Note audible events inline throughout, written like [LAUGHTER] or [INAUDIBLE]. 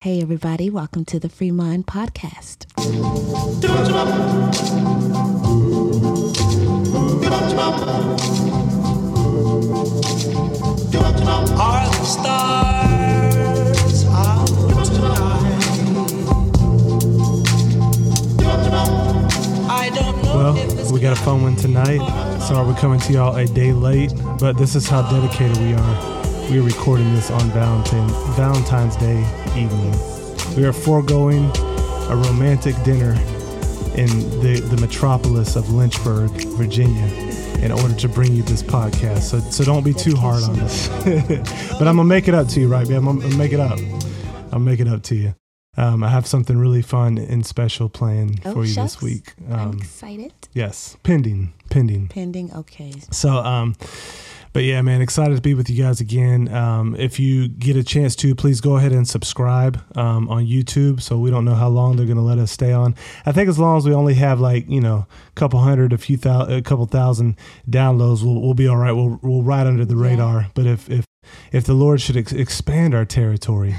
Hey, everybody, welcome to the Free Mind Podcast. Are the stars out tonight? I don't know Well, we got a fun one tonight. Sorry we're coming to y'all a day late, but this is how dedicated we are. We are recording this on Valentine, Valentine's Day evening. We are foregoing a romantic dinner in the, the metropolis of Lynchburg, Virginia, in order to bring you this podcast. So, so don't be too hard on us. [LAUGHS] but I'm gonna make it up to you, right, man? I'm gonna make it up. I'll make it up to you. Um, I have something really fun and special planned Oh, for you shucks. this week. I'm Um, excited. Yes, pending, pending. Pending, okay. So, um, but yeah, man, excited to be with you guys again. Um, if you get a chance to, please go ahead and subscribe um, on YouTube. So we don't know how long they're going to let us stay on. I think as long as we only have like you know a couple hundred, a few thousand, a couple thousand downloads, we'll we'll be all right. We'll we'll ride under the radar. But if if if the Lord should ex- expand our territory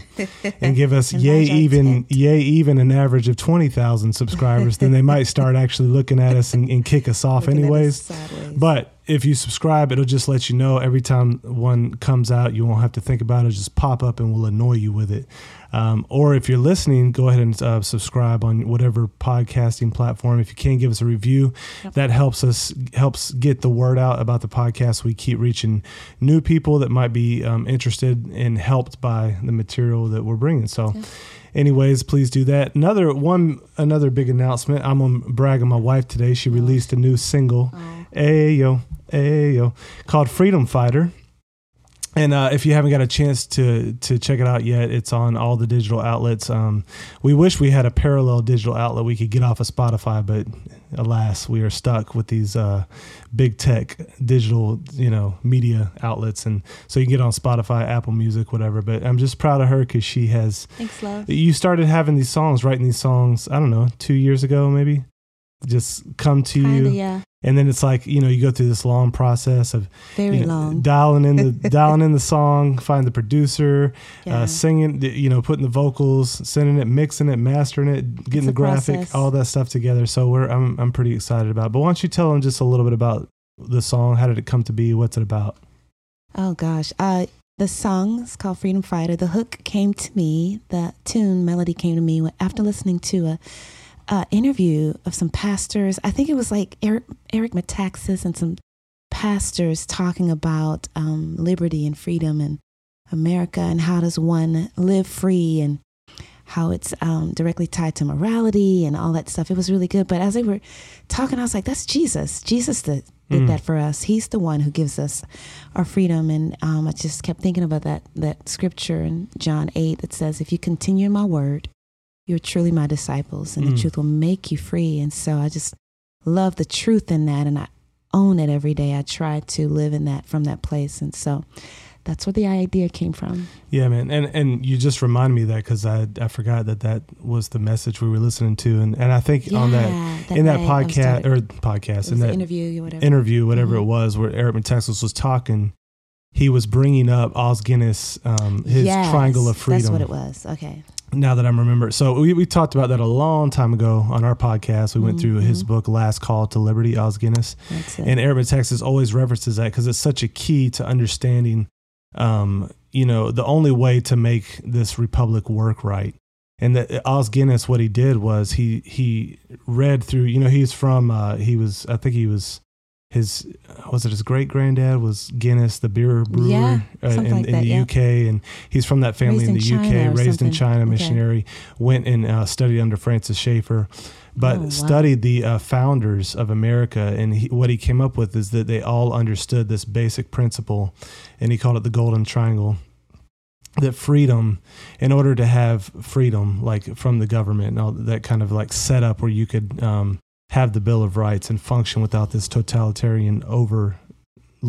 and give us [LAUGHS] yay Enlarge even yay even an average of twenty thousand subscribers, then they might start [LAUGHS] actually looking at us and, and kick us off Looking at us anyways. But if you subscribe, it'll just let you know every time one comes out. You won't have to think about it; It'll just pop up and we'll annoy you with it. Um, or if you're listening, go ahead and uh, subscribe on whatever podcasting platform. If you can, give us a review. That helps us helps get the word out about the podcast. We keep reaching new people that might be um, interested and helped by the material that we're bringing. So. Anyways, please do that. Another one, another big announcement. I'm gonna brag on my wife today. She released a new single, Oh. Ayo, Ayo, called Freedom Fighter. And uh, if you haven't got a chance to to check it out yet, it's on all the digital outlets. Um, we wish we had a parallel digital outlet we could get off of Spotify, but alas, we are stuck with these uh, big tech digital, you know, media outlets. And so you can get on Spotify, Apple Music, whatever. But I'm just proud of her because she has. Thanks, love. You started having these songs, writing these songs. I don't know, two years ago, maybe. Just come to Kinda, you, yeah. and then it's like you know you go through this long process of Very you know, long. dialing in the [LAUGHS] dialing in the song, find the producer, Yeah. uh, singing, you know, putting the vocals, sending it, mixing it, mastering it, getting a the graphic, process. all that stuff together. So we're I'm I'm pretty excited about. it. But why don't you tell them just a little bit about the song? How did it come to be? What's it about? Oh gosh. Uh the song is called Freedom Fighter. The hook came to me, the tune melody came to me after listening to a, a interview of some pastors. I think it was like Eric, Eric Metaxas and some pastors talking about um, liberty and freedom and America and how does one live free and how it's um, directly tied to morality and all that stuff. It was really good. But as they were talking, I was like, that's Jesus. Jesus that did Mm. that for us. He's the one who gives us our freedom. And um, I just kept thinking about that that scripture in John 8 that says, if you continue in my word, you're truly my disciples and Mm. the truth will make you free. And so I just love the truth in that and I own it every day. I try to live in that from that place. And so that's where the idea came from. Yeah, man, and and you just remind me of that because I I forgot that that was the message we were listening to, and and I think on that Yeah, in that night I was podcast or podcast in that interview whatever. interview, whatever Mhm. it was, where Eric Metaxas was talking, he was bringing up Os Guinness, um, his Yes, triangle of freedom. That's what it was. Okay. Now that I'm remember, so we, we talked about that a long time ago on our podcast. We went through his book, Last Call to Liberty, Os Guinness, and Eric Metaxas always references that because it's such a key to understanding, um, you know, the only way to make this republic work right. And that Os Guinness, what he did was he he read through. You know, he's from. Uh, he was. I think he was. His was it his great granddad was Guinness, the beer brewer Yeah, uh, in, like in that, the yeah. UK, and he's from that family Raised in in the China UK, raised in something. China, Okay. missionary, went and uh, studied under Francis Schaeffer, but Oh, wow. studied the uh, founders of America. And he, what he came up with is that they all understood this basic principle, and he called it the Golden Triangle. That freedom, in order to have freedom, like from the government and all that kind of like setup where you could um, have the Bill of Rights and function without this totalitarian overlords, [LAUGHS]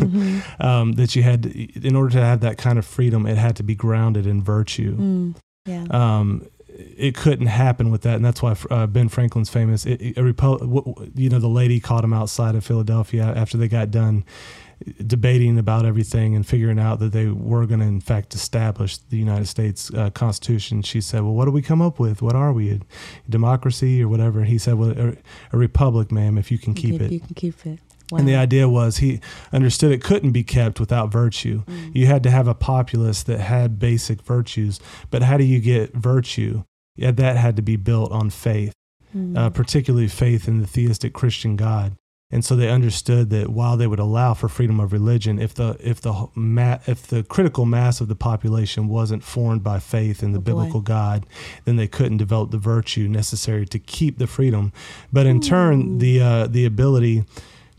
Mhm. um, that you had, in order to have that kind of freedom, it had to be grounded in virtue Mm, yeah. um, it couldn't happen with that, and that's why uh, Ben Franklin's famous. It, it- a Repo- w- w- you know, the lady caught him outside of Philadelphia after they got done debating about everything and figuring out that they were going to, in fact, establish the United States uh, Constitution, she said, "Well, what do we come up with? What are we? A democracy or whatever?" He said, "Well, a, a republic, ma'am, if you can keep it." You can keep it. Wow. And the idea was he understood it couldn't be kept without virtue. Mm. You had to have a populace that had basic virtues. But how do you get virtue? Yeah, that had to be built on faith, Mm. uh, particularly faith in the theistic Christian God. And so they understood that while they would allow for freedom of religion, if the if the ma- if the critical mass of the population wasn't formed by faith in the Oh, biblical God, then they couldn't develop the virtue necessary to keep the freedom. But in turn, the uh, the ability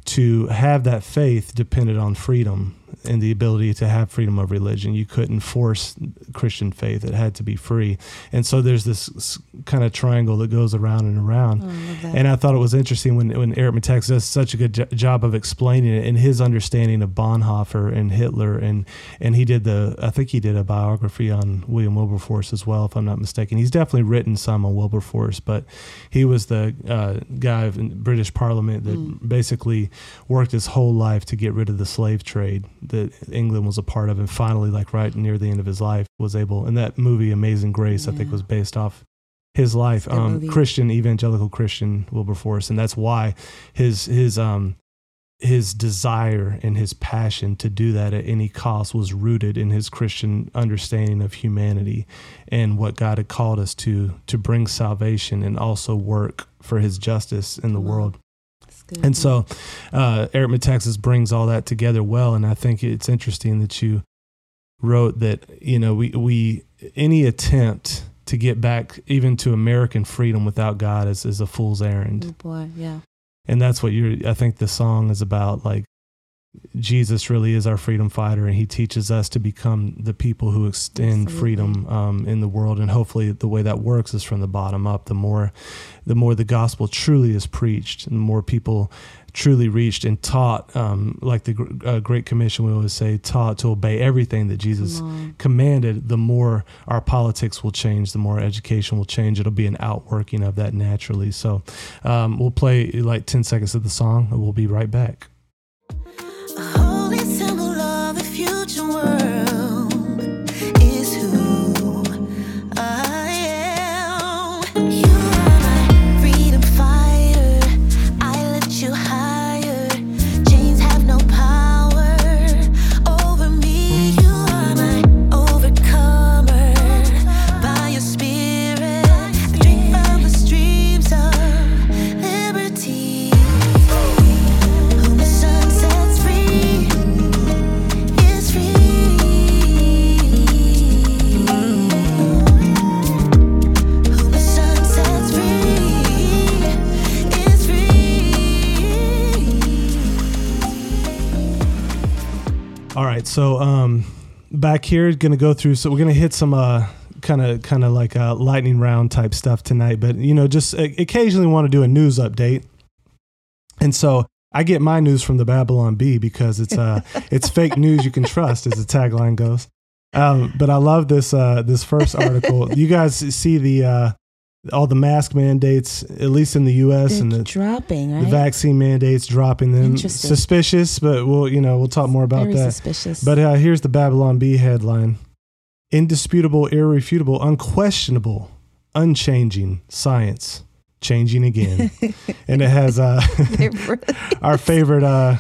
to have that faith depended on freedom and the ability to have freedom of religion. You couldn't force Christian faith; it had to be free. And so there's this kind of triangle that goes around and around. Oh, I. And I thought it was interesting when, when Eric Metaxas does such a good jo- job of explaining it and his understanding of Bonhoeffer and Hitler. And, and he did the, I think he did a biography on William Wilberforce as well, if I'm not mistaken. He's definitely written some on Wilberforce, but he was the uh, guy in British Parliament that Mm. basically worked his whole life to get rid of the slave trade that England was a part of. And finally, like right near the end of his life, was able, and that movie, Amazing Grace, I think was based off his life It's a good um christian evangelical christian wilberforce and that's why his his um his desire and his passion to do that at any cost was rooted in his christian understanding of humanity and what god had called us to to bring salvation and also work for his justice in the Wow. world good. and so uh, Eric Metaxas brings all that together well. And I think it's interesting that you wrote that, you know, we, we any attempt to get back even to American freedom without God is, is a fool's errand. Oh boy, yeah. And that's what you're, I think the song is about. Like, Jesus really is our freedom fighter, and he teaches us to become the people who extend Absolutely. freedom um, in the world. And hopefully, the way that works is from the bottom up. The more, the more the gospel truly is preached, and the more people truly reached and taught, um, like the uh, Great Commission we always say, taught to obey everything that Jesus commanded, the more our politics will change, the more education will change. It'll be an outworking of that naturally. So um, we'll play like 10 seconds of the song and we'll be right back. So um, back here, going to go through. So we're going to hit some. Uh, kind of kind of like a lightning round type stuff tonight but you know just uh, occasionally want to do a news update and so I get my news from the Babylon Bee because it's uh [LAUGHS] it's fake news you can trust, as the tagline goes. Um, but I love this uh this first article. you guys see the uh all the mask mandates, at least in the U.S. They're and the, dropping, right? the vaccine mandates dropping them. Interesting. Suspicious, but we'll you know we'll talk more about Very that. suspicious. But uh, here's the Babylon Bee headline: Indisputable, irrefutable, unquestionable, unchanging science changing again, [LAUGHS] and it has uh, [LAUGHS] really- our favorite uh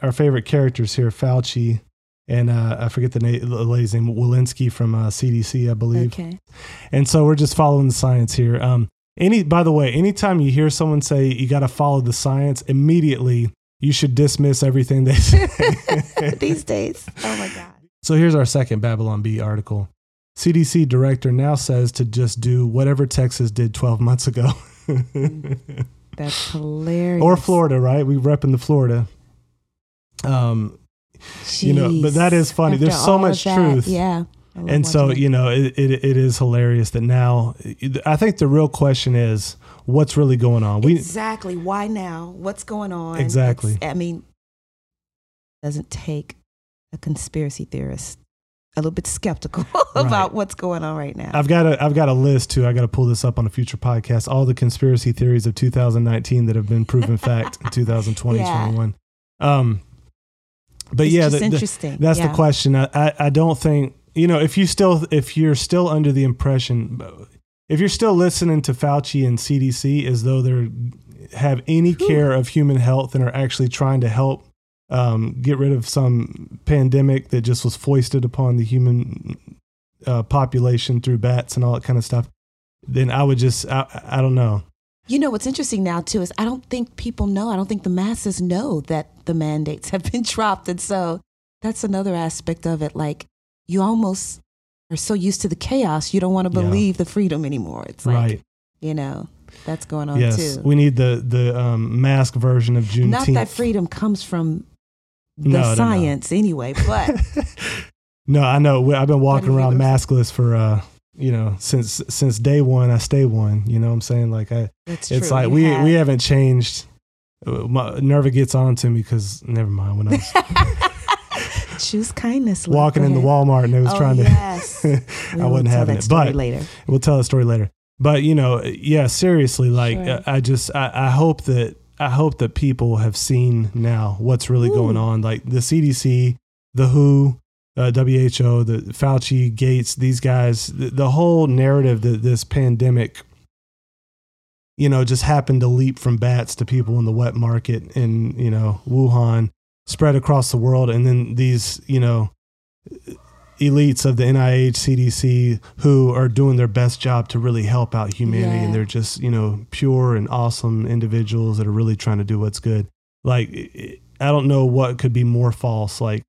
our favorite characters here fauci and uh i forget the, the lady's name walensky from uh, cdc i believe okay. and so we're just following the science here um any by the way anytime you hear someone say you got to follow the science immediately you should dismiss everything they say [LAUGHS] These days. Oh my God. so here's our second babylon bee article cdc director now says to just do whatever texas did 12 months ago That's hilarious. or florida right we rep in the florida um you know, but that is funny. After There's so much that, truth. Yeah. And so it. you know it, it, it is hilarious that now i think the real question is what's really going on we exactly. Why now? What's going on? Exactly. It's- I mean, doesn't take a conspiracy theorist a little bit skeptical [LAUGHS] Right. about what's going on right now. i've got a i've got a list too i got to pull this up on a future podcast all the conspiracy theories of 2019 that have been proven fact in 2020 [LAUGHS] Yeah. 21 um but It's yeah, the- the- that's Yeah. the question. I, I I don't think you know if you still if you're still under the impression if you're still listening to Fauci and CDC as though they're have any care of human health and are actually trying to help um, get rid of some pandemic that just was foisted upon the human uh, population through bats and all that kind of stuff, then I would just I, I don't know. You know what's interesting now too is I don't think people know. I don't think the masses know that the mandates have been [LAUGHS] dropped, and so that's another aspect of it. Like you almost are so used to the chaos, you don't want to Yeah. believe the freedom anymore. It's like right. you know that's going on Yes. too. We need the the um, mask version of Juneteenth. Not that freedom comes from the No, no, no. science anyway, but [LAUGHS] no, I know. I've been walking around maskless for uh, you know, since since day one. I stay one. You know what I'm saying? Like I, that's it's true. like You we have- we haven't changed. My, Nerva gets on to me because never mind when I was [LAUGHS] choose kindness. Walking Go in the ahead. Walmart and they was oh, trying to. yes. [LAUGHS] We I will wasn't tell having that it, story but later. we'll tell the story later. But you know, yeah, seriously, like Sure. uh, I just I, I hope that I hope that people have seen now what's really going on. Like the CDC, the WHO, uh, WHO, the Fauci, Gates, these guys, the, the whole narrative that this pandemic, you know, just happened to leap from bats to people in the wet market in you know Wuhan, spread across the world, and then these you know elites of the NIH, CDC, who are doing their best job to really help out humanity, Yeah. and they're just you know pure and awesome individuals that are really trying to do what's good. Like I don't know what could be more false. Like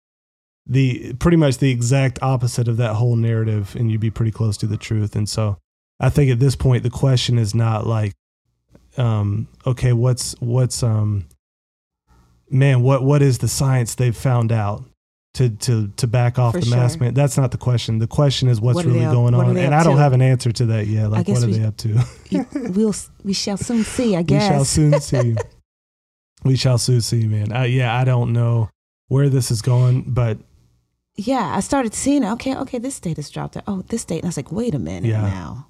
the pretty much the exact opposite of that whole narrative, and you'd be pretty close to the truth. And so I think at this point the question is not like, um, okay, what's what's um, man, what what is the science they've found out? To, to to back off For the mask sure. man. That's not the question. The question is what's What really up- going on, and I don't to? have an answer to that yet. Like, what are we- they up to? [LAUGHS] We'll we shall soon see. I guess We shall soon [LAUGHS] see. we shall soon see, man. Uh, yeah, I don't know where this is going, but yeah, I started seeing it. Okay, okay, this date has dropped. Oh, this date. And I was like, wait a minute Yeah. now.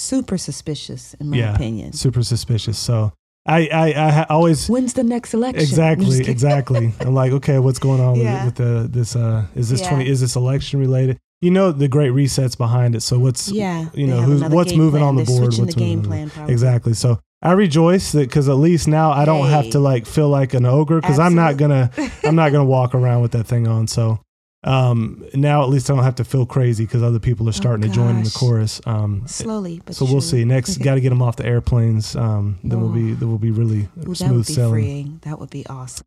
Super suspicious, in my Yeah. opinion. super suspicious. So I, I, I always When's the next election? Exactly, exactly. [LAUGHS] I'm like, okay, what's going on Yeah. with, with the this? Uh, is this Yeah. twenty? Is this election related? You know, the great resets behind it. So what's Yeah, you know, who's what's moving plan. on the They're board? What's the game plan, probably. Exactly. So I rejoice that because at least now I don't have to like feel like an ogre because I'm not gonna I'm not gonna walk around with that thing on. So um, now at least I don't have to feel crazy because other people are starting to join in the Oh, chorus. Um, Slowly, but so we'll see. Next, [LAUGHS] got to get them off the airplanes. Um, then we'll be Oh. then we'll be really Ooh, that would smooth be sailing. freeing. That would be awesome.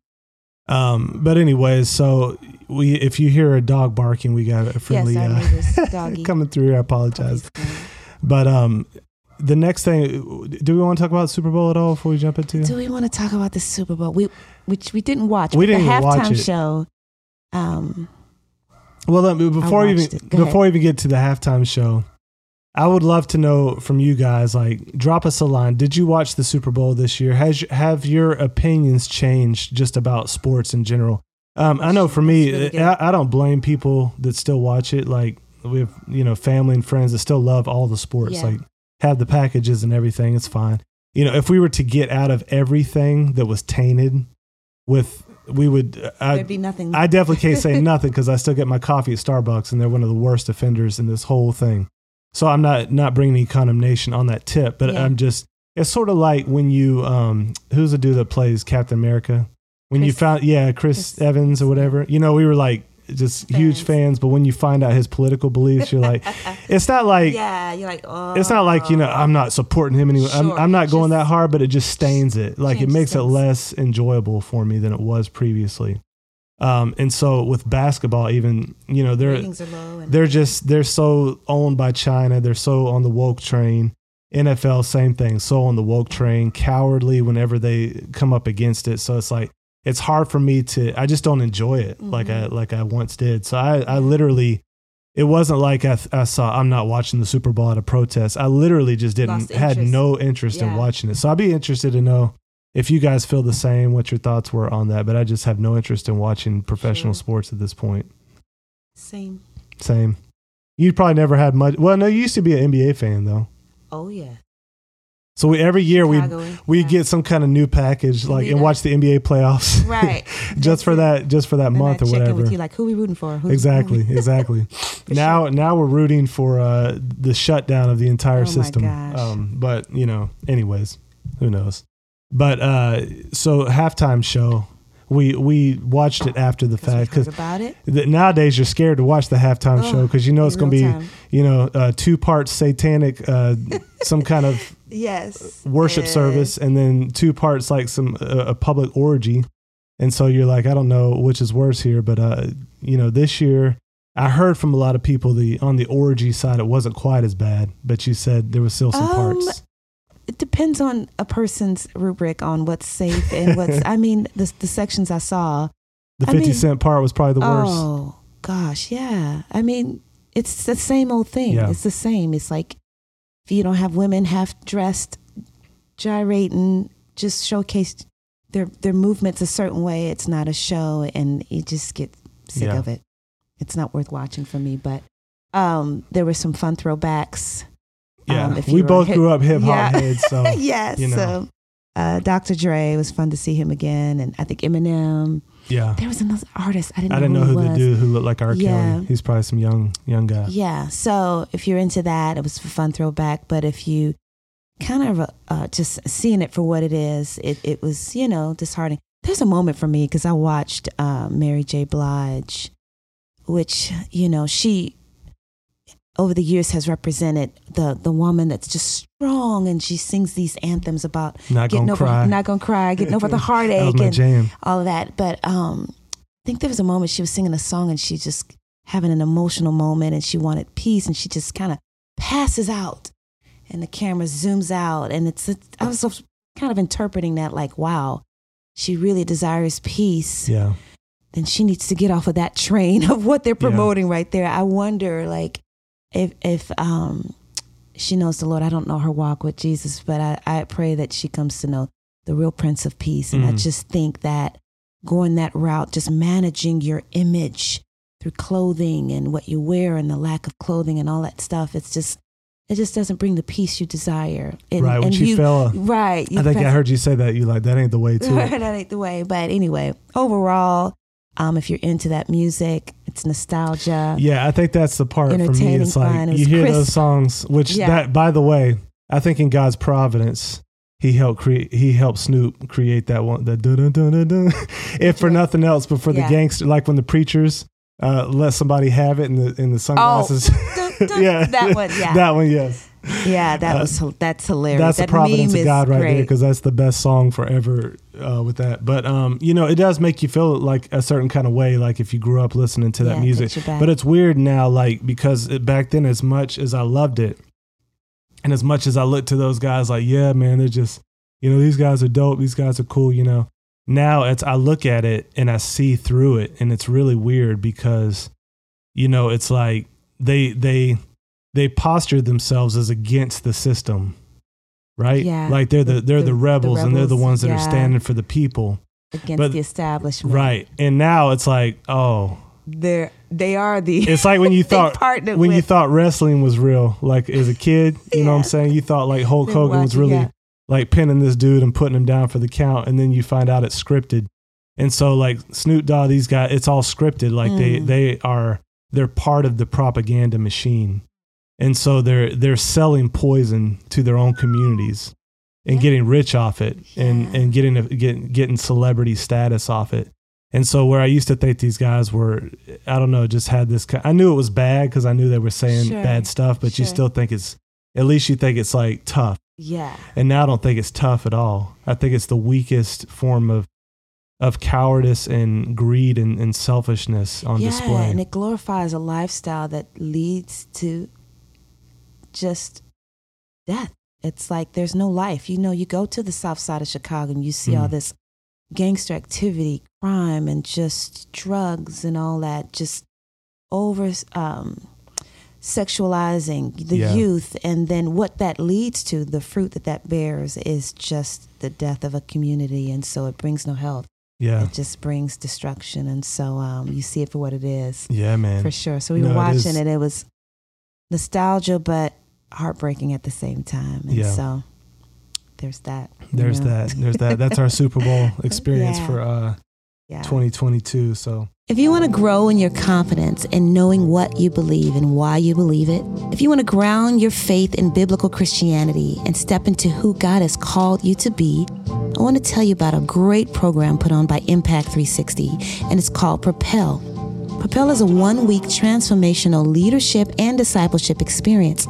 Um, but anyways, so we if you hear a dog barking, we got a friendly yes, uh, [LAUGHS] doggy. coming through. I apologize. But um, the next thing, do we want to talk about Super Bowl at all before we jump into? Do we want to talk about the Super Bowl? We which we didn't watch. We didn't the even watch halftime it. show. Um, Well, let me, before we even watched it. Go before we even get to the halftime show, I would love to know from you guys. Like, drop us a line. Did you watch the Super Bowl this year? Has have your opinions changed just about sports in general? Um, I know for me. I, I don't blame people that still watch it. Like we have, you know, family and friends that still love all the sports. Yeah. Like have the packages and everything. It's fine. You know, if we were to get out of everything that was tainted with, we would. I, there'd be nothing. I definitely can't say [LAUGHS] nothing because I still get my coffee at Starbucks, and they're one of the worst offenders in this whole thing. So I'm not not bringing any condemnation on that tip, but Yeah. I'm just. It's sort of like when you um, who's the dude that plays Captain America? When you found yeah Chris, Chris- Evans or whatever. You know we were like just huge Fans. fans, but when you find out his political beliefs, you're like, [LAUGHS] it's not like yeah, you're like, oh. it's not like you know I'm not supporting him anymore. I'm, I'm not going Just- that hard, but it just stains it. Like it makes it less enjoyable for me than it was previously. Um, and so with basketball, even you know they're ratings are low. They're just they're so owned by China. They're so on the woke train. NFL, same thing. So on the woke train, cowardly whenever they come up against it. So it's like it's hard for me to. I just don't enjoy it like I mm-hmm. like I once did. So I I literally. It wasn't like I, I saw. I'm not watching the Super Bowl at a protest. I literally just didn't had no interest in watching it. So I'd be interested to know if you guys feel the same. What your thoughts were on that? But I just have no interest in watching professional Sure. sports at this point. same. Same. You probably never had much. Well, no, you used to be an NBA fan though. Oh yeah. So we, every year we Chicago, we yeah. get some kind of new package, like and watch the NBA playoffs, [LAUGHS] Right. just for that, just for that And month I or whatever. with you, like, who we rooting for? Exactly, [LAUGHS] exactly. now, now we're rooting for uh, the shutdown of the entire Oh system. Um, but you know, anyways, who knows? But uh, so halftime show, we we watched it after the fact because heard about it. th- nowadays you're scared to watch the halftime Oh, show because you know it's going to be time. you know uh, two parts satanic, uh, [LAUGHS] some kind of Yes. worship Yes. service, and then two parts like some uh, a public orgy. And so you're like, I don't know which is worse here, but uh, you know, this year I heard from a lot of people the on the orgy side it wasn't quite as bad, but you said there was still some Um, parts. It depends on a person's rubric on what's safe and what's. [LAUGHS] I mean, the the sections I saw. The I fifty mean- cent part was probably the worst. Oh gosh, yeah. I mean, it's the same old thing. Yeah. It's the same. It's like if you don't have women half dressed, gyrating, just showcase their their movements a certain way. It's not a show, and you just get sick Yeah. of it. It's not worth watching for me. But um, there were some fun throwbacks. Yeah, um, if we both hip- grew up hip hop Yeah. heads, [LAUGHS] so yes. you know. So, uh, Dr. Dre it was fun to see him again, and I think Eminem. yeah. There was another artist. I didn't. I didn't know who, who the dude who looked like R. Yeah. Kelly. He's probably some young young guy. Yeah. So if you're into that, it was a fun throwback. But if you kind of uh, just seeing it for what it is, it, it was, you know, disheartening. There's a moment for me because I watched uh, Mary J. Blige, which, you know, she over the years has represented the the woman that's just strong and she sings these anthems about Not getting gonna over cry. not gonna cry, getting over the [LAUGHS] heartache and all of that. But um, I think there was a moment she was singing a song and she just having an emotional moment and she wanted peace and she just kind of passes out and the camera zooms out and it's, it's I was kind of interpreting that like wow she really desires peace Yeah, then she needs to get off of that train [LAUGHS] of what they're Yeah. promoting right there I wonder like if if um she knows the Lord I don't know her walk with Jesus but I, I pray that she comes to know the real Prince of Peace and I Mhm. just think that going that route just managing your image through clothing and what you wear and the lack of clothing and all that stuff it's just it just doesn't bring the peace you desire and, right. When and you, fell, right you I think I heard you say that. You like that ain't the way to [LAUGHS] that ain't the way. But anyway, overall, um, if you're into that music, it's nostalgia. Yeah, I think that's the part for me. It's like. It you hear those songs, which Yeah. that by the way, I think in God's providence, He helped create. He helped Snoop create that one. The dun dun dun dun. [LAUGHS] If for nothing else, but for the gangster, like when the preachers uh, let somebody have it in the in the sunglasses. Dun, [LAUGHS] dun, yeah, that one, yeah. [LAUGHS] that one. Yes, yeah, that Uh, was that's hilarious. that's that providence meme of God right great. there because that's the best song forever uh, with that. But um, you know, it does make you feel like a certain kind of way, like if you grew up listening to that Yeah, music. takes you back. But it's weird now, like because it, back then, as much as I loved it, and as much as I looked to those guys, like yeah, man, they're just you know these guys are dope, these guys are cool, you know. Now it's I look at it and I see through it, and it's really weird because you know it's like they they they posture themselves as against the system right? Yeah, like they're the, the- they're the, the- the rebels, and they're the ones that are standing for the people. Against but- the establishment. right and now it's like oh. They're they are the it's like when you [LAUGHS] thought when you thought wrestling was real like as a kid you know what i'm saying? You thought like hulk hogan was really yeah. like pinning this dude and putting him down for the count and then you find out it's scripted. And so like snoop dogg these guys it's all scripted. Like they Mm. they are they're part of the propaganda machine and so they're they're selling poison to their own communities and Yeah. getting rich off it and Yeah. and getting a, getting getting celebrity status off it and so where I used to think these guys were, I don't know, just had this. I knew it was bad because I knew they were saying Sure. bad stuff, but you still think it's, at least you think it's like tough. yeah. And now I don't think it's tough at all. I think it's the weakest form of of cowardice and greed and, and selfishness on yeah, display. and it glorifies a lifestyle that leads to just death. It's like there's no life. You know, you go to the south side of Chicago and you see all Mm. this gangster activity, crime, and just drugs and all that, just over um, sexualizing the Yeah. youth. And then what that leads to, the fruit that that bears, is just the death of a community. And so it brings no health. yeah, It just brings destruction. And so um, you see it for what it is yeah, man. for sure. So we No, were watching is- it. It was nostalgia, but heartbreaking at the same time. And Yeah. so there's that. There's know? that. There's that. That's our Super Bowl [LAUGHS] experience Yeah. for uh, Yeah. 2022. So If you want to grow in your confidence in knowing what you believe and why you believe it, if you want to ground your faith in biblical Christianity and step into who God has called you to be, I want to tell you about a great program put on by Impact 360, and it's called Propel. Propel is a one week transformational leadership and discipleship experience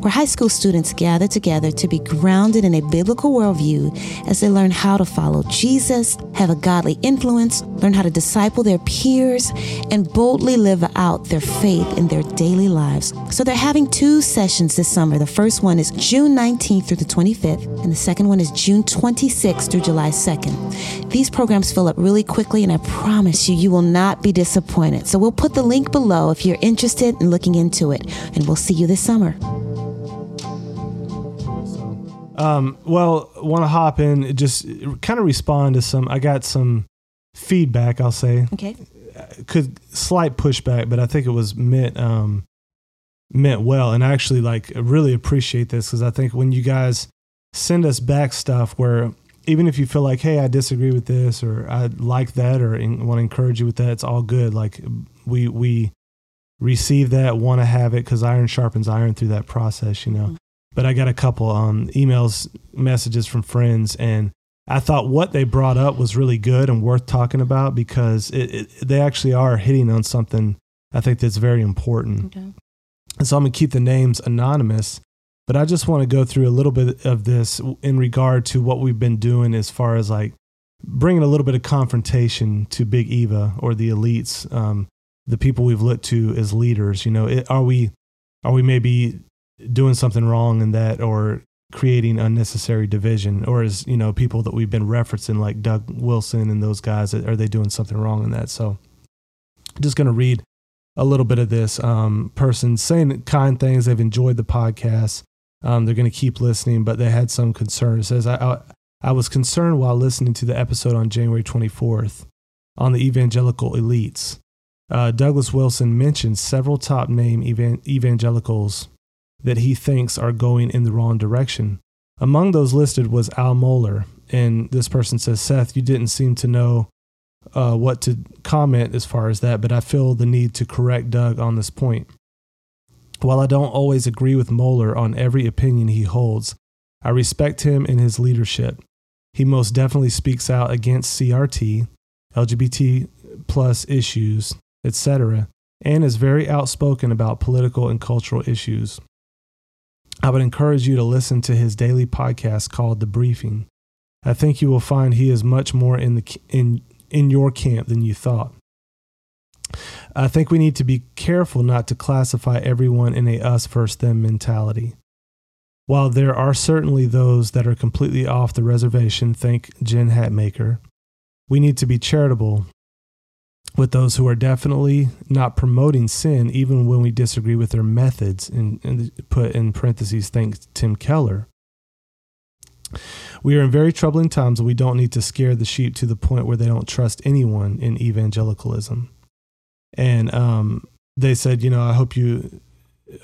where high school students gather together to be grounded in a biblical worldview as they learn how to follow Jesus, have a godly influence, learn how to disciple their peers, and boldly live out their faith in their daily lives. So they're having two sessions this summer. The first one is June 19th through the 25th, and the second one is June 26th through July 2nd. These programs fill up really quickly, and I promise you, you will not be disappointed. So we'll put the link below if you're interested in looking into it, and we'll see you this summer. Um, well, want to hop in, just kind of respond to some. I got some feedback. I'll say Okay. could slight pushback, but I think it was meant um, meant well, and I actually like really appreciate this because I think when you guys send us back stuff where even if you feel like, hey, I disagree with this or I like that or want to encourage you with that, it's all good. Like we we receive that, want to have it because iron sharpens iron through that process, you know. But I got a couple um, emails, messages from friends, and I thought what they brought up was really good and worth talking about because it, it, they actually are hitting on something I think that's very important. Okay. And so I'm going to keep the names anonymous, but I just want to go through a little bit of this in regard to what we've been doing as far as like bringing a little bit of confrontation to Big Eva or the elites, um, the people we've looked to as leaders. You know, it, are we are we maybe doing something wrong in that or creating unnecessary division or is you know people that we've been referencing like doug wilson and those guys are they doing something wrong in that so just going to read a little bit of this um, person saying kind things they've enjoyed the podcast um, they're going to keep listening but they had some concern it says I, I, I was concerned while listening to the episode on january 24th on the evangelical elites uh, douglas wilson mentioned several top name evan- evangelicals that he thinks are going in the wrong direction. Among those listed was Al Mohler. And this person says, Seth, you didn't seem to know uh, what to comment as far as that, but I feel the need to correct Doug on this point. While I don't always agree with Mohler on every opinion he holds, I respect him and his leadership. He most definitely speaks out against CRT, LGBT plus issues, etc., and is very outspoken about political and cultural issues. I would encourage you to listen to his daily podcast called The Briefing. I think you will find he is much more in the in in your camp than you thought. I think we need to be careful not to classify everyone in a us versus them mentality. While there are certainly those that are completely off the reservation, think Jen Hatmaker, we need to be charitable with those who are definitely not promoting sin, even when we disagree with their methods. And, and put in parentheses, think Tim Keller. We are in very troubling times, and we don't need to scare the sheep to the point where they don't trust anyone in evangelicalism. And um, they said, you know, I hope you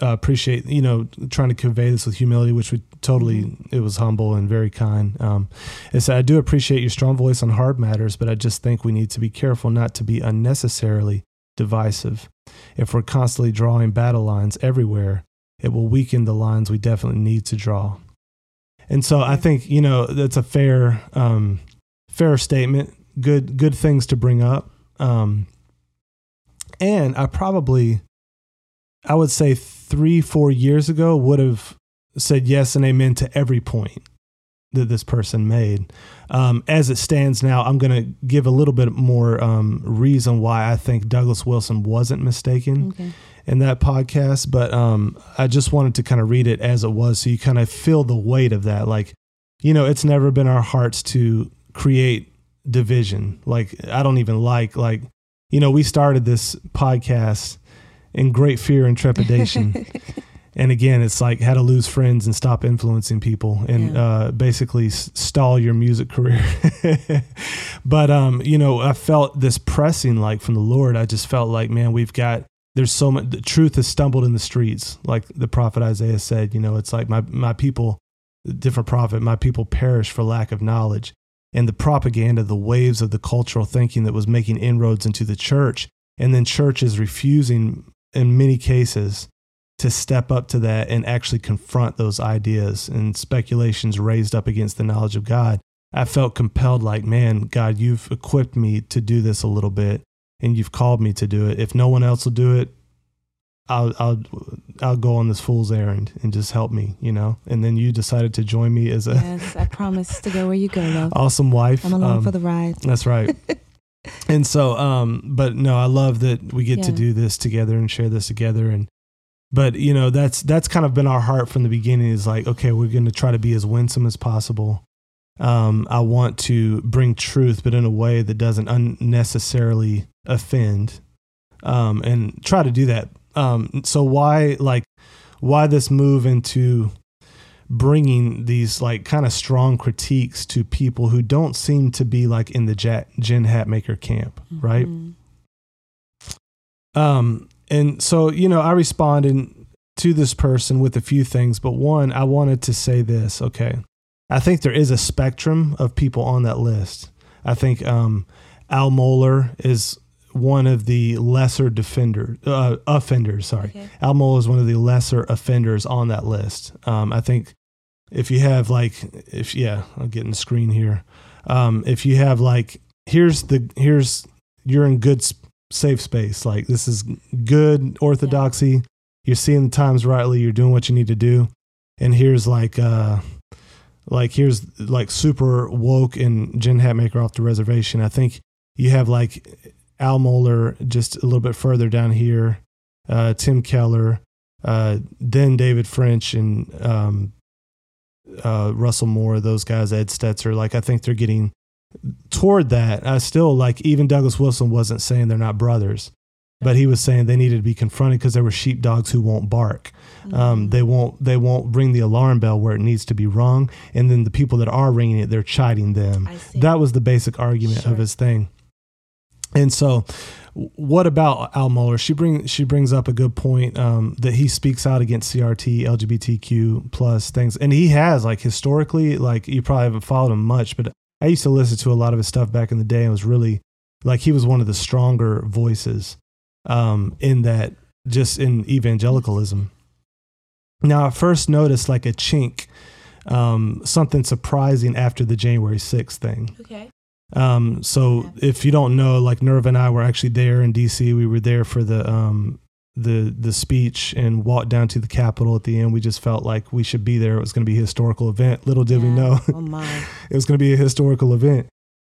uh, appreciate, you know, trying to convey this with humility, which we totally, it was humble and very kind. Um, it said, I do appreciate your strong voice on hard matters, but I just think we need to be careful not to be unnecessarily divisive. If we're constantly drawing battle lines everywhere, it will weaken the lines we definitely need to draw. And so I think, you know, that's a fair, um, fair statement. Good, good things to bring up. Um, and I probably, I would say three, four years ago would have said yes and amen to every point that this person made. Um, as it stands now, I'm going to give a little bit more um, reason why I think Douglas Wilson wasn't mistaken Okay. in that podcast, but um, I just wanted to kind of read it as it was so you kind of feel the weight of that. Like, you know, it's never been our hearts to create division. Like, I don't even like, like, you know, we started this podcast in great fear and trepidation. [LAUGHS] and again, it's like how to lose friends and stop influencing people and Yeah. uh, basically s- stall your music career. [LAUGHS] but, um, you know, I felt this pressing like from the Lord. I just felt like, man, we've got, there's so much, the truth has stumbled in the streets. Like the prophet Isaiah said, you know, it's like my, my people different prophet, my people perish for lack of knowledge. And the propaganda, the waves of the cultural thinking that was making inroads into the church, and then churches refusing in many cases to step up to that and actually confront those ideas and speculations raised up against the knowledge of God. I felt compelled, like, man, God, you've equipped me to do this a little bit and you've called me to do it. If no one else will do it, I'll I'll I'll go on this fool's errand and just help me, you know. And then you decided to join me as a Yes, I promise to go where you go, love. [LAUGHS] awesome wife. I'm along Um, for the ride. That's right. [LAUGHS] and so, um, but no, I love that we get to do this together and share this together. And, but you know, that's, that's kind of been our heart from the beginning is like, okay, we're going to try to be as winsome as possible. Um, I want to bring truth, but in a way that doesn't unnecessarily offend, um, and try to do that. Um, so why, like, why this move into bringing these like kind of strong critiques to people who don't seem to be like in the Jet, Jen Hatmaker camp, right? Mhm. Um, and so you know, I responded to this person with a few things, but one, I wanted to say this. Okay, I think there is a spectrum of people on that list. I think um, Al Mohler is one of the lesser defender uh, offenders. Sorry, Okay. Al Mohler is one of the lesser offenders on that list. Um, I think if you have like if yeah, I'm getting the screen here. Um, if you have like here's the here's you're in good safe space. Like this is good orthodoxy. You're seeing the times rightly. You're doing what you need to do. And here's like uh like here's like super woke and Jen Hatmaker off the reservation. I think you have like Al Mohler just a little bit further down here, uh, Tim Keller, uh, then David French and um, uh, Russell Moore, those guys, Ed Stetzer. Like I think they're getting toward that. I still like even Douglas Wilson wasn't saying they're not brothers, but he was saying they needed to be confronted because there were sheepdogs who won't bark. Mm-hmm. Um, they won't they won't ring the alarm bell where it needs to be rung, and then the people that are ringing it, they're chiding them. That was the basic argument Sure. of his thing. And so, what about Al Mohler? She bring she brings up a good point um, that he speaks out against CRT, LGBTQ plus things, and he has like historically, like you probably haven't followed him much, but I used to listen to a lot of his stuff back in the day, and was really like he was one of the stronger voices um, in that just in evangelicalism. Now, I first noticed like a chink, um, something surprising after the January 6th thing. Okay. Um, so if you don't know, like Nerva and I were actually there in DC. We were there for the um the the speech and walked down to the Capitol at the end. We just felt like we should be there. It was going to be a historical event. Little did we know Oh my. [LAUGHS] it was going to be a historical event.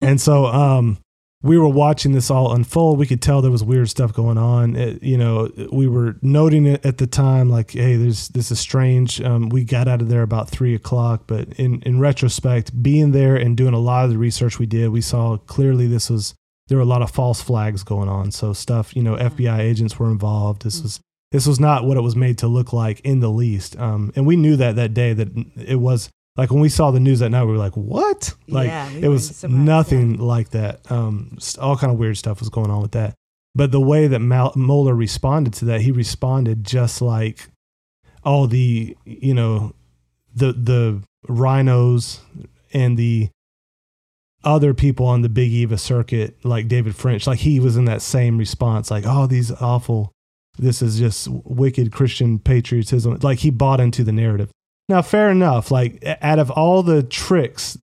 And so um we were watching this all unfold. We could tell there was weird stuff going on. It, you know, we were noting it at the time, like, "Hey, there's this is strange." Um, we got out of there about three o'clock, but in in retrospect, being there and doing a lot of the research we did, we saw clearly this was there were a lot of false flags going on. So stuff, you know, FBI agents were involved. This was this was not what it was made to look like in the least. Um, and we knew that that day that it was like when we saw the news that night, we were like, "What?" Like Yeah, we it was nothing like that. Um, all kind of weird stuff was going on with that. But the way that Mal- Mohler responded to that, he responded just like all the you know the the RINOs and the other people on the Big Eva circuit, like David French, like he was in that same response, like, "Oh, these awful." This is just wicked Christian patriotism. Like he bought into the narrative. Now, fair enough. Like out of all the tricks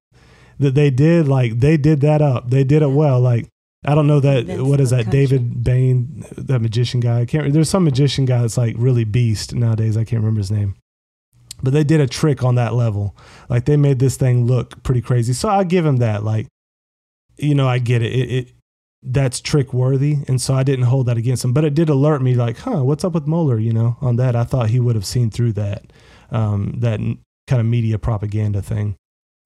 that they did, like they did that up. They did it well. Like I don't know that Convinced what is that country. David Bain, that magician guy. I can't. Remember. There's some magician guy that's like really beast nowadays. I can't remember his name. But they did a trick on that level. Like they made this thing look pretty crazy. So I give him that. Like, you know, I get it. It, it that's trick worthy, and so I didn't hold that against him. But it did alert me, like, huh, what's up with Mohler? You know, on that, I thought he would have seen through that, um, that kind of media propaganda thing.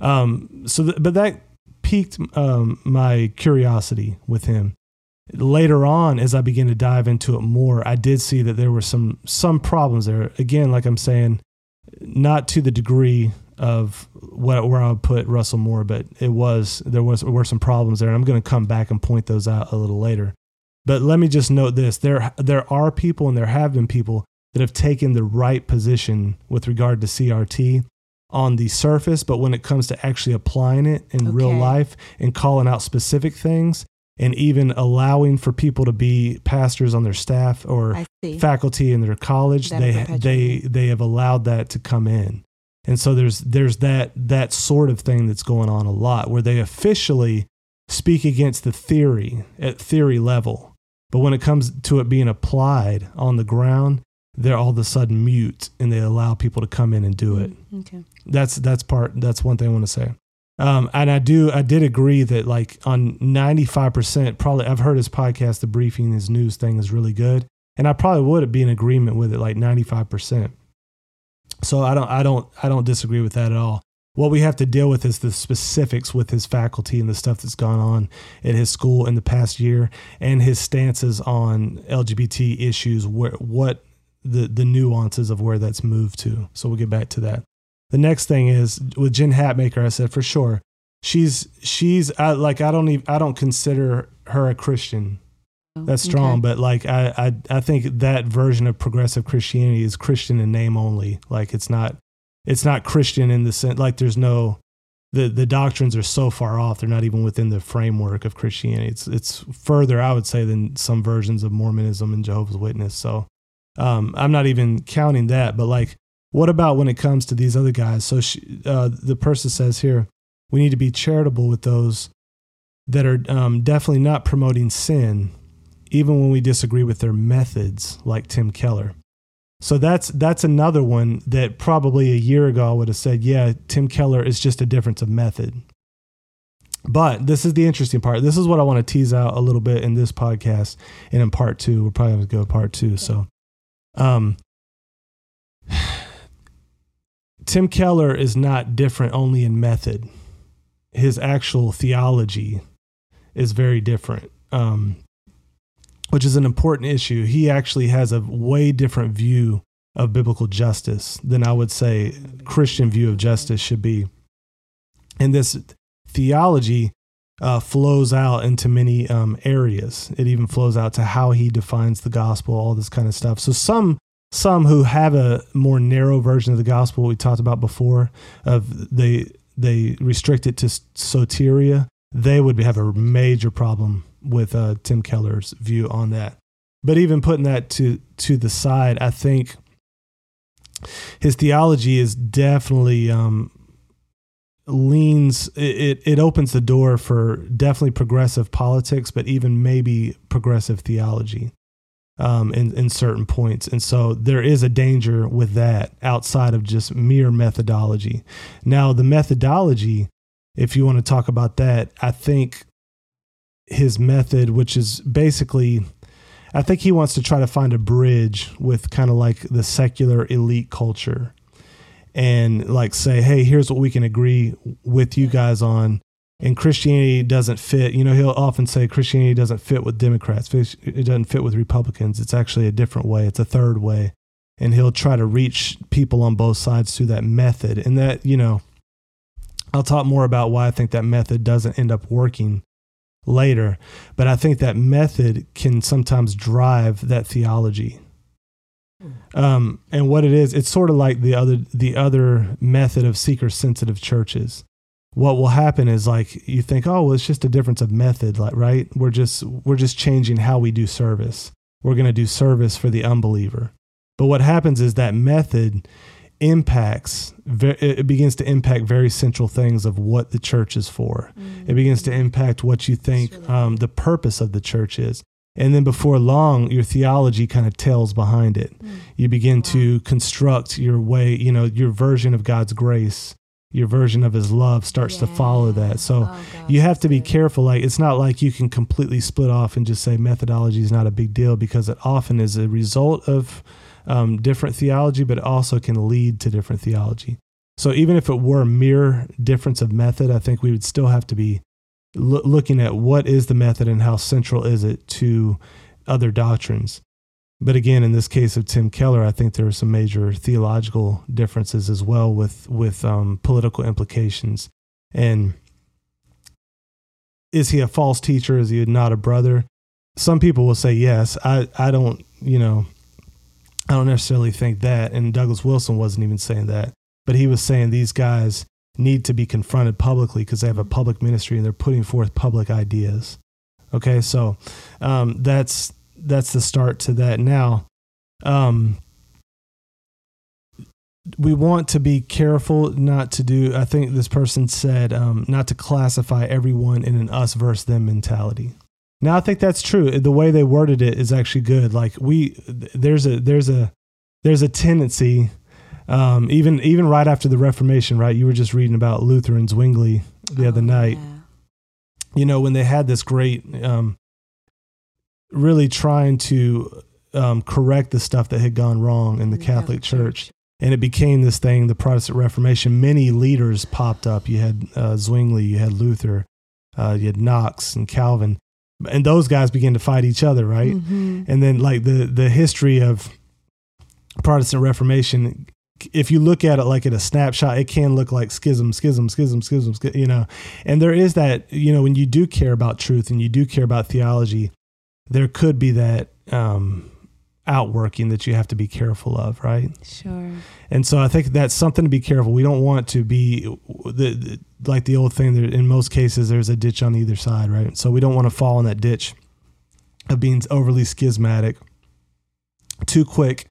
Um, so, th- but that piqued um, my curiosity with him. Later on, as I began to dive into it more, I did see that there were some some problems there. Again, like I'm saying, not to the degree of what, where I would put Russell Moore, but it was there was were some problems there, and I'm going to come back and point those out a little later. But let me just note this: there there are people, and there have been people that have taken the right position with regard to CRT, on the surface, but when it comes to actually applying it in real life and calling out specific things and even allowing for people to be pastors on their staff or faculty in their college, That they they they have allowed that to come in. And so there's there's that that sort of thing that's going on a lot where they officially speak against the theory at theory level. But when it comes to it being applied on the ground, they're all of a sudden mute and they allow people to come in and do it. Okay. That's that's part that's one thing I want to say. Um, and I do I did agree that like on 95% probably I've heard his podcast the briefing his news thing is really good and I probably would be in agreement with it like 95%. So I don't I don't I don't disagree with that at all. What we have to deal with is the specifics with his faculty and the stuff that's gone on at his school in the past year and his stances on LGBT issues where what the the nuances of where that's moved to. So we'll get back to that. The next thing is with Jen Hatmaker. I said for sure, she's she's I, like I don't even I don't consider her a Christian. Oh, that's strong, Okay. but like I, I I think that version of progressive Christianity is Christian in name only. Like it's not it's not Christian in the sense like there's no the the doctrines are so far off they're not even within the framework of Christianity. It's it's further I would say than some versions of Mormonism and Jehovah's Witness. So um, I'm not even counting that, but like what about when it comes to these other guys? So she, uh, the person says here, we need to be charitable with those that are um, definitely not promoting sin, even when we disagree with their methods, like Tim Keller. So that's that's another one that probably a year ago I would have said, yeah, Tim Keller is just a difference of method. But this is the interesting part. This is what I want to tease out a little bit in this podcast and in part two. We're probably going to go part two. So, um, Tim Keller is not different only in method. His actual theology is very different, um, which is an important issue. He actually has a way different view of biblical justice than I would say Christian view of justice should be. And this theology uh, flows out into many um, areas. It even flows out to how he defines the gospel, all this kind of stuff. So some some who have a more narrow version of the gospel we talked about before of they they restrict it to soteria they would have a major problem with uh, tim keller's view on that but even putting that to to the side i think his theology is definitely um, leans it, it opens the door for definitely progressive politics but even maybe progressive theology um, in, in certain points. And so there is a danger with that outside of just mere methodology. Now, the methodology, if you want to talk about that, I think his method, which is basically, I think he wants to try to find a bridge with kind of like the secular elite culture and like say, hey, here's what we can agree with you guys on and Christianity doesn't fit. You know, he'll often say Christianity doesn't fit with Democrats. It doesn't fit with Republicans. It's actually a different way. It's a third way, and he'll try to reach people on both sides through that method. And that, you know, I'll talk more about why I think that method doesn't end up working later. But I think that method can sometimes drive that theology. Um, and what it is, it's sort of like the other the other method of seeker sensitive churches. What will happen is like you think oh well it's just a difference of method like right? We're just we're just changing how we do service. We're going to do service for the unbeliever. But what happens is that method impacts it begins to impact very central things of what the church is for. It begins to impact what you think um, the purpose of the church is and then before long your theology kind of tails behind it you begin to construct your way you know your version of god's grace your version of his love starts to follow that. So Oh, you have to be careful. Like it's not like you can completely split off and just say methodology is not a big deal because it often is a result of um, different theology, but it also can lead to different theology. So even if it were a mere difference of method, I think we would still have to be loo- looking at what is the method and how central is it to other doctrines. But again, in this case of Tim Keller, I think there are some major theological differences as well with with um, political implications. And is he a false teacher? Is he not a brother? Some people will say yes. I I don't you know I don't necessarily think that. And Douglas Wilson wasn't even saying that. but he was saying these guys need to be confronted publicly because they have a public ministry and they're putting forth public ideas. Okay, so um, that's that's the start to that. Now, um, we want to be careful not to do. I think this person said um, not to classify everyone in an us versus them mentality. Now, I think that's true. The way they worded it is actually good. Like we, there's a there's a there's a tendency, um, even even right after the Reformation, right? You were just reading about Luther and Zwingli the other Oh, night yeah. you know, when they had this great, um, really trying to um, correct the stuff that had gone wrong in the In Catholic, Church. And it became this thing, the Protestant Reformation. Many leaders popped up. You had uh, Zwingli, you had Luther, uh, you had Knox and Calvin. And those guys began to fight each other, right? Mhm. and then like the the history of Protestant Reformation. If you look at it like at a snapshot, it can look like schism, schism, schism, schism, schi- you know. And there is that, you know, when you do care about truth and you do care about theology, there could be that um, outworking that you have to be careful of, right? Sure. And so I think that's something to be careful. We don't want to be the, the like the old thing that in most cases there's a ditch on either side, right? So we don't want to fall in that ditch of being overly schismatic, too quick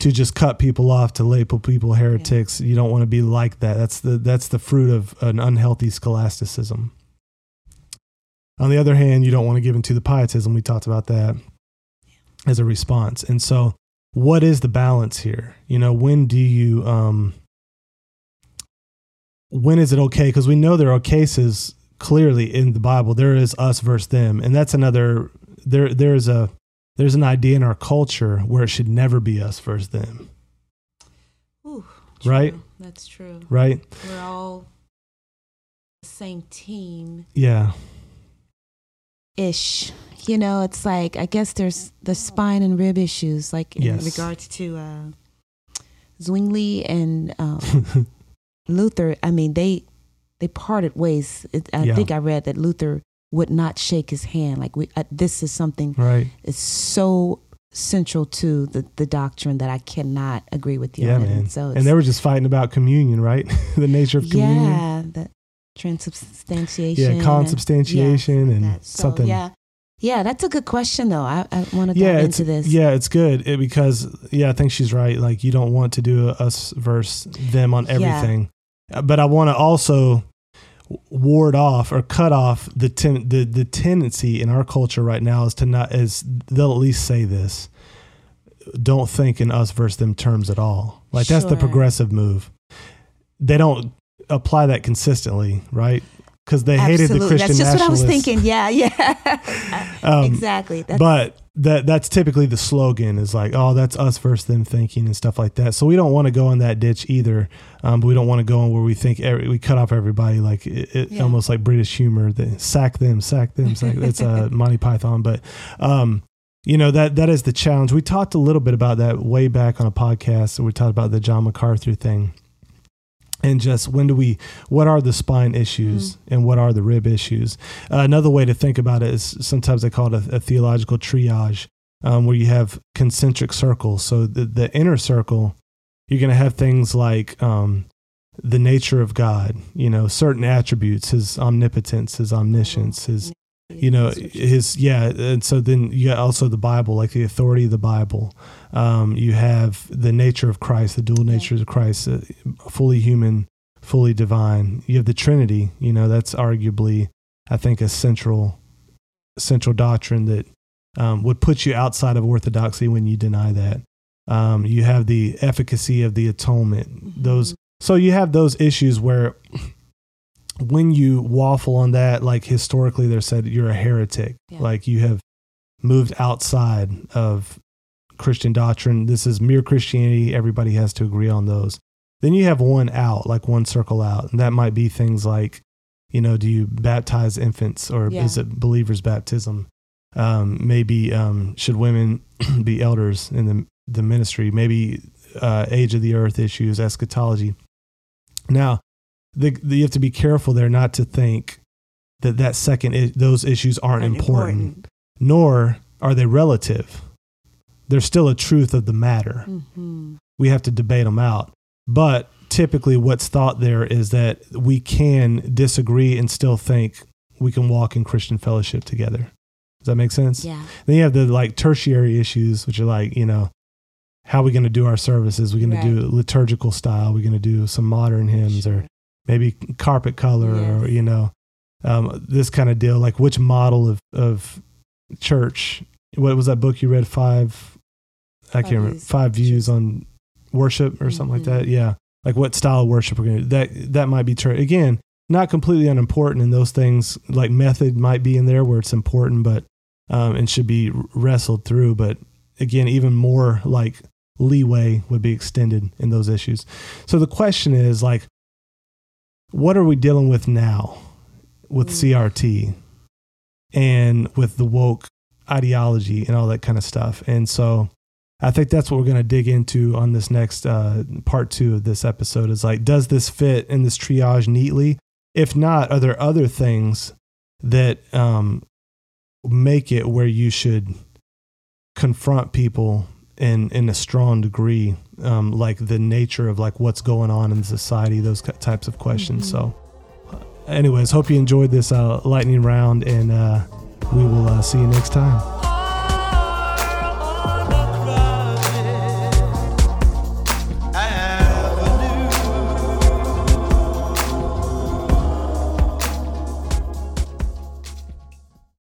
to just cut people off to label people heretics. You don't want to be like that. That's the that's the fruit of an unhealthy scholasticism. On the other hand, you don't want to give into the pietism. We talked about that as a response. And so what is the balance here? You know, when do you um when is it okay? Because we know there are cases clearly in the Bible. There is us versus them, and that's another. There, there's a there's an idea in our culture where it should never be us versus them, Ooh, Right? That's true. right? We're all the same team Yeah, ish. You know, it's like I guess there's the spine and rib issues, like in Yes. regards to uh, Zwingli and um, [LAUGHS] Luther. I mean, they they parted ways. It, I Yeah. think I read that Luther would not shake his hand. Like we, uh, this is something right. It's so central to the, the doctrine that I cannot agree with you Yeah, on. man. And so, And they were just fighting about communion, right? [LAUGHS] the nature of communion. yeah, the transubstantiation. Yeah, consubstantiation and and. So, something. Yeah, yeah, that's a good question though. I, I want to yeah, dive into this. yeah, it's good it, because yeah, I think she's right. Like you don't want to do us versus them on everything, Uh, but I want to also ward off or cut off the ten, the the tendency in our culture right now is to not as they'll at least say this. Don't think in us versus them terms at all. Like that's the progressive move. They don't apply that consistently, right? Because they hated the Absolutely. Christian That's just what I was thinking. Yeah, yeah. [LAUGHS] Um, exactly. That's, but that that's typically the slogan is like, oh, that's us versus them thinking and stuff like that. So we don't want to go in that ditch either. Um, but we don't want to go in where we think every, we cut off everybody, like it, it Yeah. almost like British humor. The sack them, sack them. Sack, [LAUGHS] it's uh, Monty Python, but um, you know that that is the challenge. We talked a little bit about that way back on a podcast. We talked about the John MacArthur thing. And just when do we, what are the spine issues and what are the rib issues? Uh, another way to think about it is sometimes they call it a, a theological triage, um, where you have concentric circles. So the, the inner circle, you're going to have things like um, the nature of God, you know, certain attributes, his omnipotence, his omniscience, his you know his yeah and so then you got also the bible like the authority of the bible. Um, you have the nature of christ the dual Yeah. natures of christ uh, fully human fully divine. You have the trinity you know that's arguably i think a central central doctrine that um, would put you outside of orthodoxy when you deny that. Um, you have the efficacy of the atonement. Those so you have those issues where when you waffle on that, like historically, they're said you're a heretic. Yeah. Like you have moved outside of Christian doctrine. This is mere Christianity. Everybody has to agree on those. Then you have one out, like one circle out. And that might be things like, you know, do you baptize infants or Yeah. is it believers' baptism? Um, maybe um, should women [CLEARS THROAT] be elders in the, the ministry? Maybe uh, age of the earth issues, eschatology. Now, the, the, you have to be careful there not to think that that second those issues aren't Aren't important, nor are they relative. There's still a truth of the matter. Mhm. We have to debate them out. but typically what's thought there is that we can disagree and still think we can walk in Christian fellowship together. Does that make sense? Yeah. Then you have the like tertiary issues, which are like, you know, how are we going to do our services? We're going Right. to do liturgical style. We're going to do some modern hymns or maybe carpet color or, you know, um, this kind of deal. Like which model of, of church? What was that book you read? Five, I Five can't remember. Views. Five views on worship or something like Mhm. that. Yeah. Like what style of worship we're going to do. That, that might be true. Again, not completely unimportant and those things like method might be in there where it's important, but, um, and should be wrestled through. But again, even more like leeway would be extended in those issues. So the question is like, what are we dealing with now with Mm. CRT and with the woke ideology and all that kind of stuff? And so I think that's what we're going to dig into on this next uh, part two of this episode is like, does this fit in this triage neatly? If not, are there other things that um, make it where you should confront people in in a strong degree, um, like the nature of like what's going on in society, those types of questions. So, uh, anyways, hope you enjoyed this uh, lightning round, and uh, we will uh, see you next time.